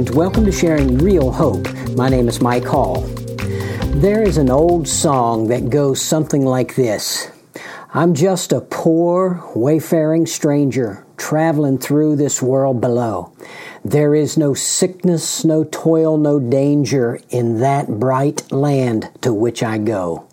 and welcome to Sharing Real Hope. My name is Mike Hall. There is an old song that goes something like this I'm just a poor, wayfaring stranger traveling through this world below. There is no sickness, no toil, no danger in that bright land to which I go.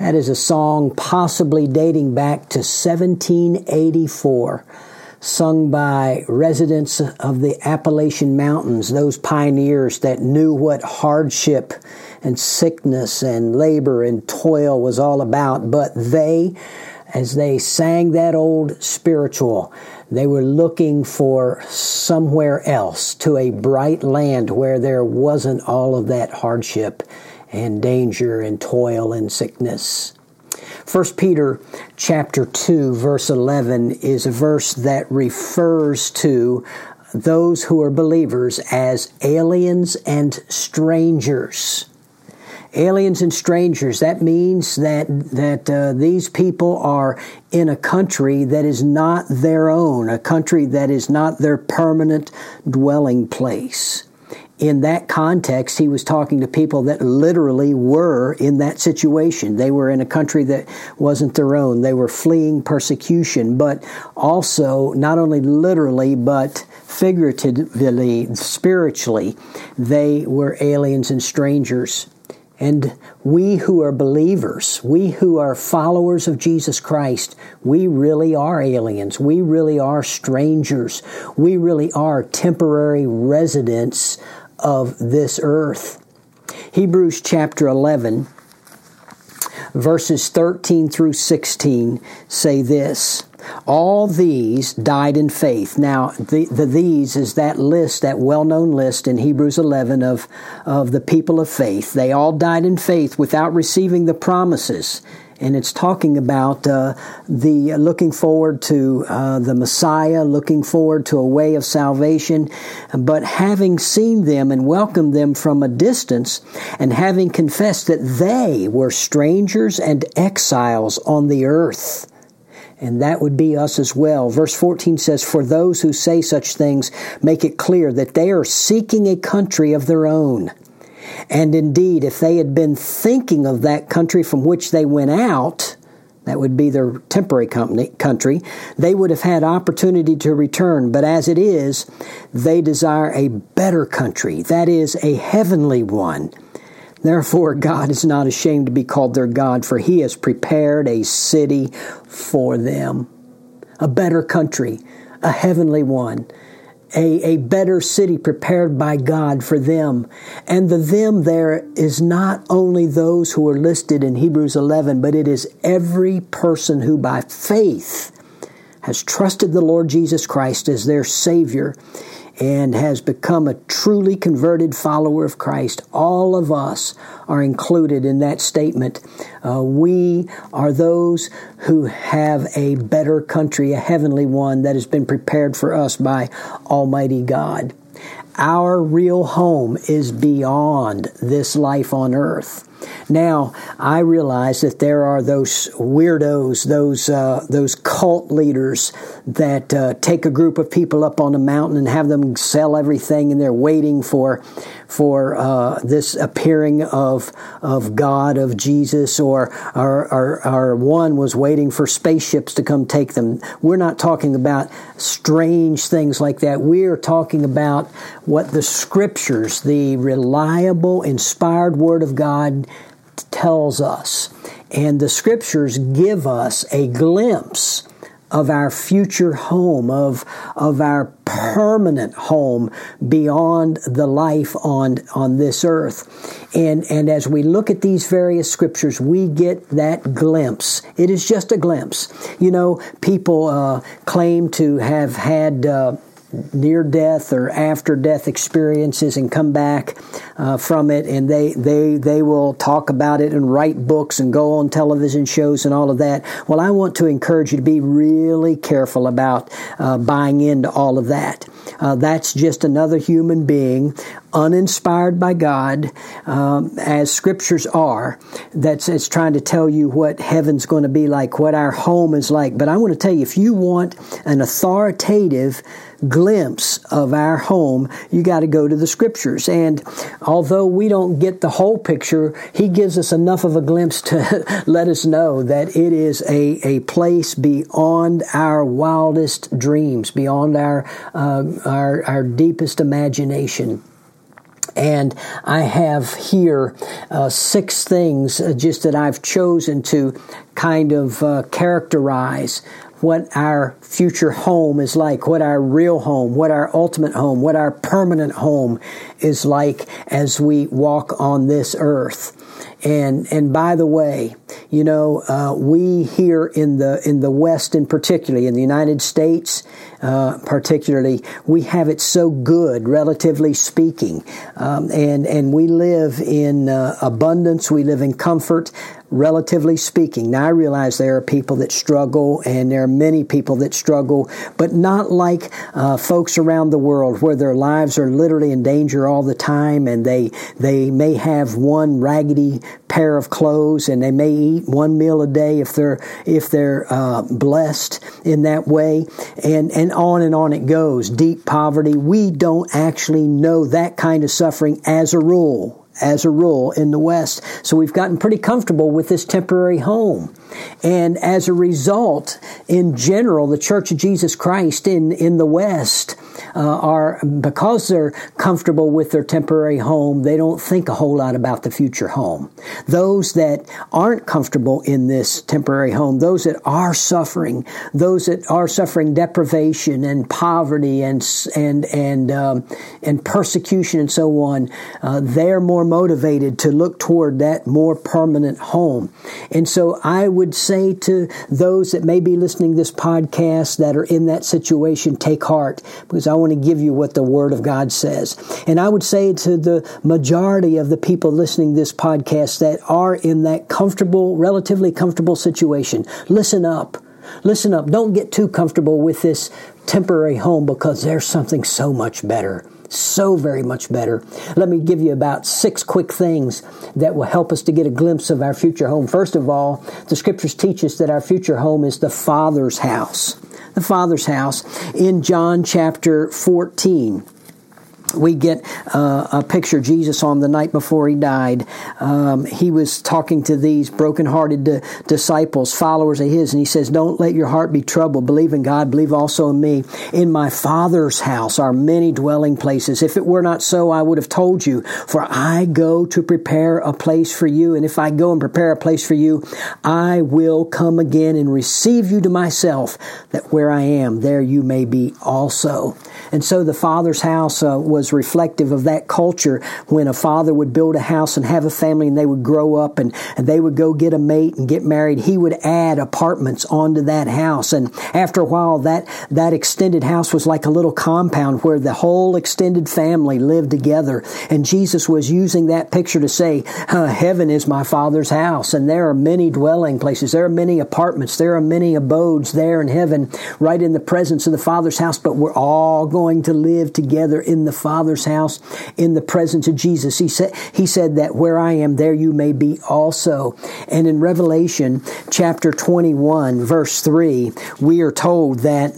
That is a song possibly dating back to 1784 sung by residents of the Appalachian Mountains, those pioneers that knew what hardship and sickness and labor and toil was all about. But they, as they sang that old spiritual, they were looking for somewhere else to a bright land where there wasn't all of that hardship and danger and toil and sickness. 1 Peter chapter 2 verse 11 is a verse that refers to those who are believers as aliens and strangers. Aliens and strangers. That means that that uh, these people are in a country that is not their own, a country that is not their permanent dwelling place in that context, he was talking to people that literally were in that situation. They were in a country that wasn't their own. They were fleeing persecution, but also not only literally, but figuratively, spiritually, they were aliens and strangers. And we who are believers, we who are followers of Jesus Christ, we really are aliens. We really are strangers. We really are temporary residents of this earth. Hebrews chapter 11, verses 13 through 16 say this. All these died in faith. Now, the, the these is that list, that well known list in Hebrews 11 of, of the people of faith. They all died in faith without receiving the promises and it's talking about uh, the looking forward to uh, the Messiah, looking forward to a way of salvation, but having seen them and welcomed them from a distance, and having confessed that they were strangers and exiles on the earth. And that would be us as well. Verse 14 says, For those who say such things make it clear that they are seeking a country of their own. And indeed, if they had been thinking of that country from which they went out, that would be their temporary company, country, they would have had opportunity to return. But as it is, they desire a better country, that is, a heavenly one. Therefore, God is not ashamed to be called their God, for He has prepared a city for them. A better country, a heavenly one a, a better city prepared by God for them. And the them there is not only those who are listed in Hebrews 11, but it is every person who by faith has trusted the Lord Jesus Christ as their Savior and has become a truly converted follower of Christ. All of us are included in that statement. Uh, we are those who have a better country, a heavenly one that has been prepared for us by Almighty God. Our real home is beyond this life on earth. Now, I realize that there are those weirdos, those uh, those cult leaders that uh, take a group of people up on a mountain and have them sell everything, and they're waiting for for uh, this appearing of of God, of Jesus, or, or, or one was waiting for spaceships to come take them. We're not talking about strange things like that. We're talking about what the scriptures, the reliable, inspired Word of God, tells us. And the scriptures give us a glimpse of our future home, of, of our permanent home beyond the life on, on this earth. And, and as we look at these various scriptures, we get that glimpse. It is just a glimpse. You know, people uh, claim to have had uh, near death or after death experiences and come back uh, from it. And they, they they will talk about it and write books and go on television shows and all of that. Well i want to encourage you to be really careful about uh, buying into all of that. Uh, that's just another human being uninspired by God, um, as scriptures are, that's it's trying to tell you what heaven's going to be like, what our home is like. But I want to tell you, if you want an authoritative glimpse of our home, you got to go to the scriptures. And although we don't get the whole picture, he gives us enough of a glimpse to let us know that it is a, a place beyond our wildest dreams, beyond our, uh, our, our deepest imagination. And I have here uh, six things uh, just that I've chosen to kind of uh, characterize what our future home is like, what our real home, what our ultimate home, what our permanent home is like as we walk on this earth. And and by the way, you know, uh, we here in the in the West, in particularly in the United States, uh, particularly, we have it so good, relatively speaking, um, and and we live in uh, abundance. We live in comfort relatively speaking. Now, I realize there are people that struggle, and there are many people that struggle, but not like uh, folks around the world where their lives are literally in danger all the time, and they they may have one raggedy pair of clothes, and they may eat one meal a day if they're if they're uh, blessed in that way, and and on and on it goes. Deep poverty. We don't actually know that kind of suffering as a rule as a rule in the West. So we've gotten pretty comfortable with this temporary home. And as a result, in general, the Church of Jesus Christ in, in the West uh, are, because they're comfortable with their temporary home, they don't think a whole lot about the future home. Those that aren't comfortable in this temporary home, those that are suffering, those that are suffering deprivation and poverty and, and, and, um, and persecution and so on, uh, they're more motivated to look toward that more permanent home. And so I would say to those that may be listening to this podcast that are in that situation, take heart because I want to give you what the Word of God says. And I would say to the majority of the people listening this podcast that are in that comfortable, relatively comfortable situation, listen up. Listen up. Don't get too comfortable with this temporary home because there's something so much better so very much better. Let me give you about six quick things that will help us to get a glimpse of our future home. First of all, the scriptures teach us that our future home is the Father's house. The Father's house in John chapter 14 we get uh, a picture Jesus on the night before he died. Um, he was talking to these brokenhearted di- disciples, followers of his, and he says, Don't let your heart be troubled. Believe in God, believe also in me. In my Father's house are many dwelling places. If it were not so, I would have told you, for I go to prepare a place for you. And if I go and prepare a place for you, I will come again and receive you to myself, that where I am, there you may be also. And so the Father's house uh, was reflective of that culture when a father would build a house and have a family and they would grow up and, and they would go get a mate and get married. He would add apartments onto that house. And after a while, that, that extended house was like a little compound where the whole extended family lived together. And Jesus was using that picture to say, heaven is my father's house. And there are many dwelling places. There are many apartments. There are many abodes there in heaven, right in the presence of the father's house. But we're all going to live together in the Father's house in the presence of Jesus. He said, he said that where I am, there you may be also. And in Revelation chapter 21, verse 3, we are told that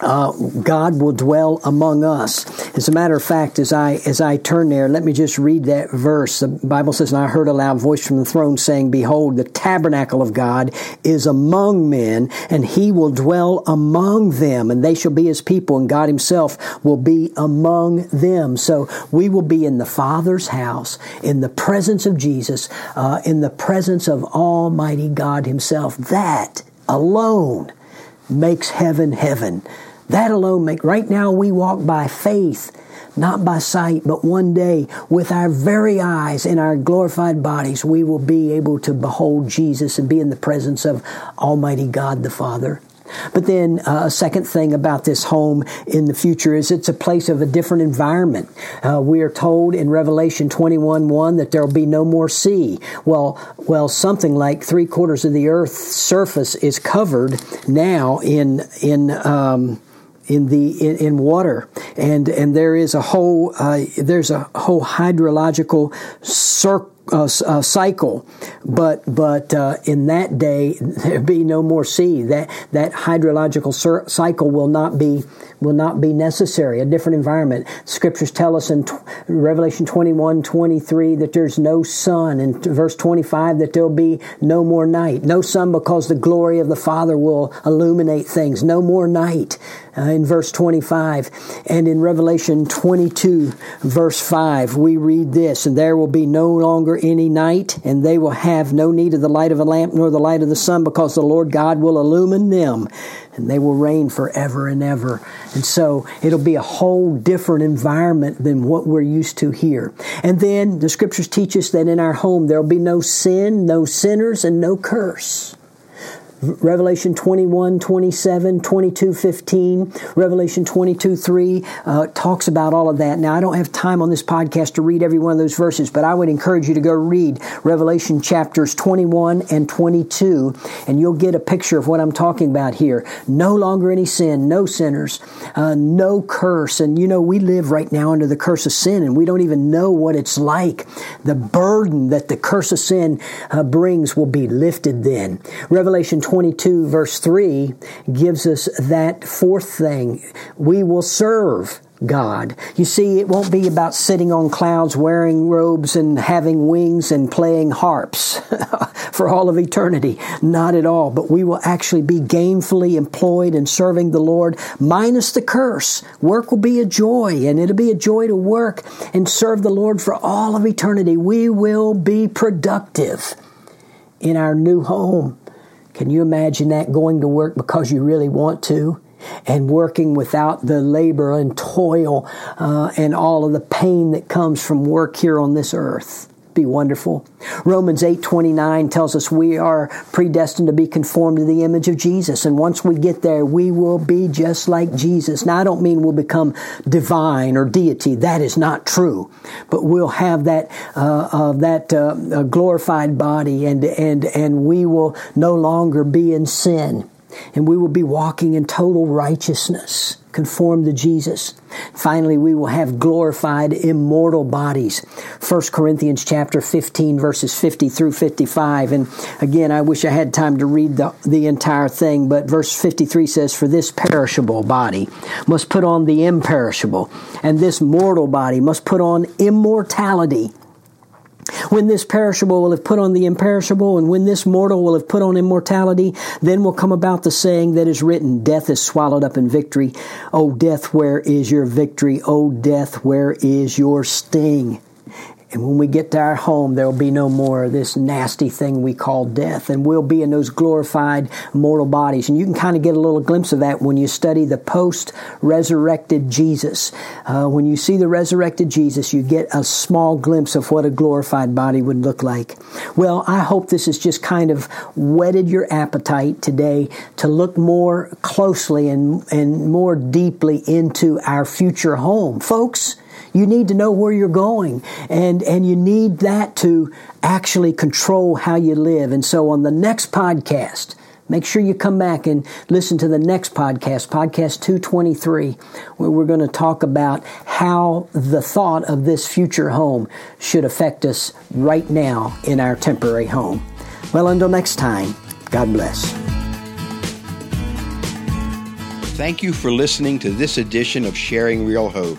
uh, God will dwell among us. As a matter of fact, as I as I turn there, let me just read that verse. The Bible says, "And I heard a loud voice from the throne saying, Behold, the tabernacle of God is among men, and He will dwell among them, and they shall be His people, and God Himself will be among them." So we will be in the Father's house, in the presence of Jesus, uh, in the presence of Almighty God Himself. That alone makes heaven heaven. That alone make right now we walk by faith, not by sight, but one day with our very eyes in our glorified bodies, we will be able to behold Jesus and be in the presence of Almighty God the Father. But then uh, a second thing about this home in the future is it's a place of a different environment. Uh, we are told in Revelation 21 1 that there will be no more sea. Well, well, something like three quarters of the earth's surface is covered now in, in, um, in the in, in, water and and there is a whole uh, there's a whole hydrological circle uh, uh, cycle, but but uh, in that day there be no more sea. That that hydrological cycle will not be will not be necessary. A different environment. Scriptures tell us in Revelation 21, 23 that there's no sun, and verse 25 that there'll be no more night. No sun because the glory of the Father will illuminate things. No more night uh, in verse 25. And in Revelation 22, verse 5, we read this, and there will be no longer any night, and they will have no need of the light of a lamp nor the light of the sun, because the Lord God will illumine them, and they will reign forever and ever. And so it'll be a whole different environment than what we're used to here. And then the scriptures teach us that in our home there'll be no sin, no sinners, and no curse. Revelation 21, 27, 22, 15, Revelation 22, 3 uh, talks about all of that. Now, I don't have time on this podcast to read every one of those verses, but I would encourage you to go read Revelation chapters 21 and 22, and you'll get a picture of what I'm talking about here. No longer any sin, no sinners, uh, no curse. And you know, we live right now under the curse of sin, and we don't even know what it's like. The burden that the curse of sin uh, brings will be lifted then. Revelation 22, verse 3, gives us that fourth thing. We will serve God. You see, it won't be about sitting on clouds, wearing robes, and having wings and playing harps for all of eternity. Not at all. But we will actually be gainfully employed in serving the Lord, minus the curse. Work will be a joy, and it'll be a joy to work and serve the Lord for all of eternity. We will be productive in our new home. Can you imagine that going to work because you really want to? And working without the labor and toil uh, and all of the pain that comes from work here on this earth be wonderful. Romans 8:29 tells us we are predestined to be conformed to the image of Jesus and once we get there we will be just like Jesus. Now I don't mean we'll become divine or deity. That is not true. But we'll have that uh, uh, that uh, glorified body and and and we will no longer be in sin and we will be walking in total righteousness conformed to Jesus. Finally, we will have glorified immortal bodies. 1 Corinthians chapter 15 verses 50 through 55. And again, I wish I had time to read the, the entire thing, but verse 53 says, For this perishable body must put on the imperishable, and this mortal body must put on immortality. When this perishable will have put on the imperishable, and when this mortal will have put on immortality, then will come about the saying that is written, Death is swallowed up in victory. O death, where is your victory? O death, where is your sting? And when we get to our home, there will be no more of this nasty thing we call death. And we'll be in those glorified mortal bodies. And you can kind of get a little glimpse of that when you study the post resurrected Jesus. Uh, when you see the resurrected Jesus, you get a small glimpse of what a glorified body would look like. Well, I hope this has just kind of whetted your appetite today to look more closely and, and more deeply into our future home. Folks, you need to know where you're going and, and you need that to actually control how you live. And so on the next podcast, Make sure you come back and listen to the next podcast, podcast 223, where we're going to talk about how the thought of this future home should affect us right now in our temporary home. Well, until next time, God bless. Thank you for listening to this edition of Sharing Real Hope.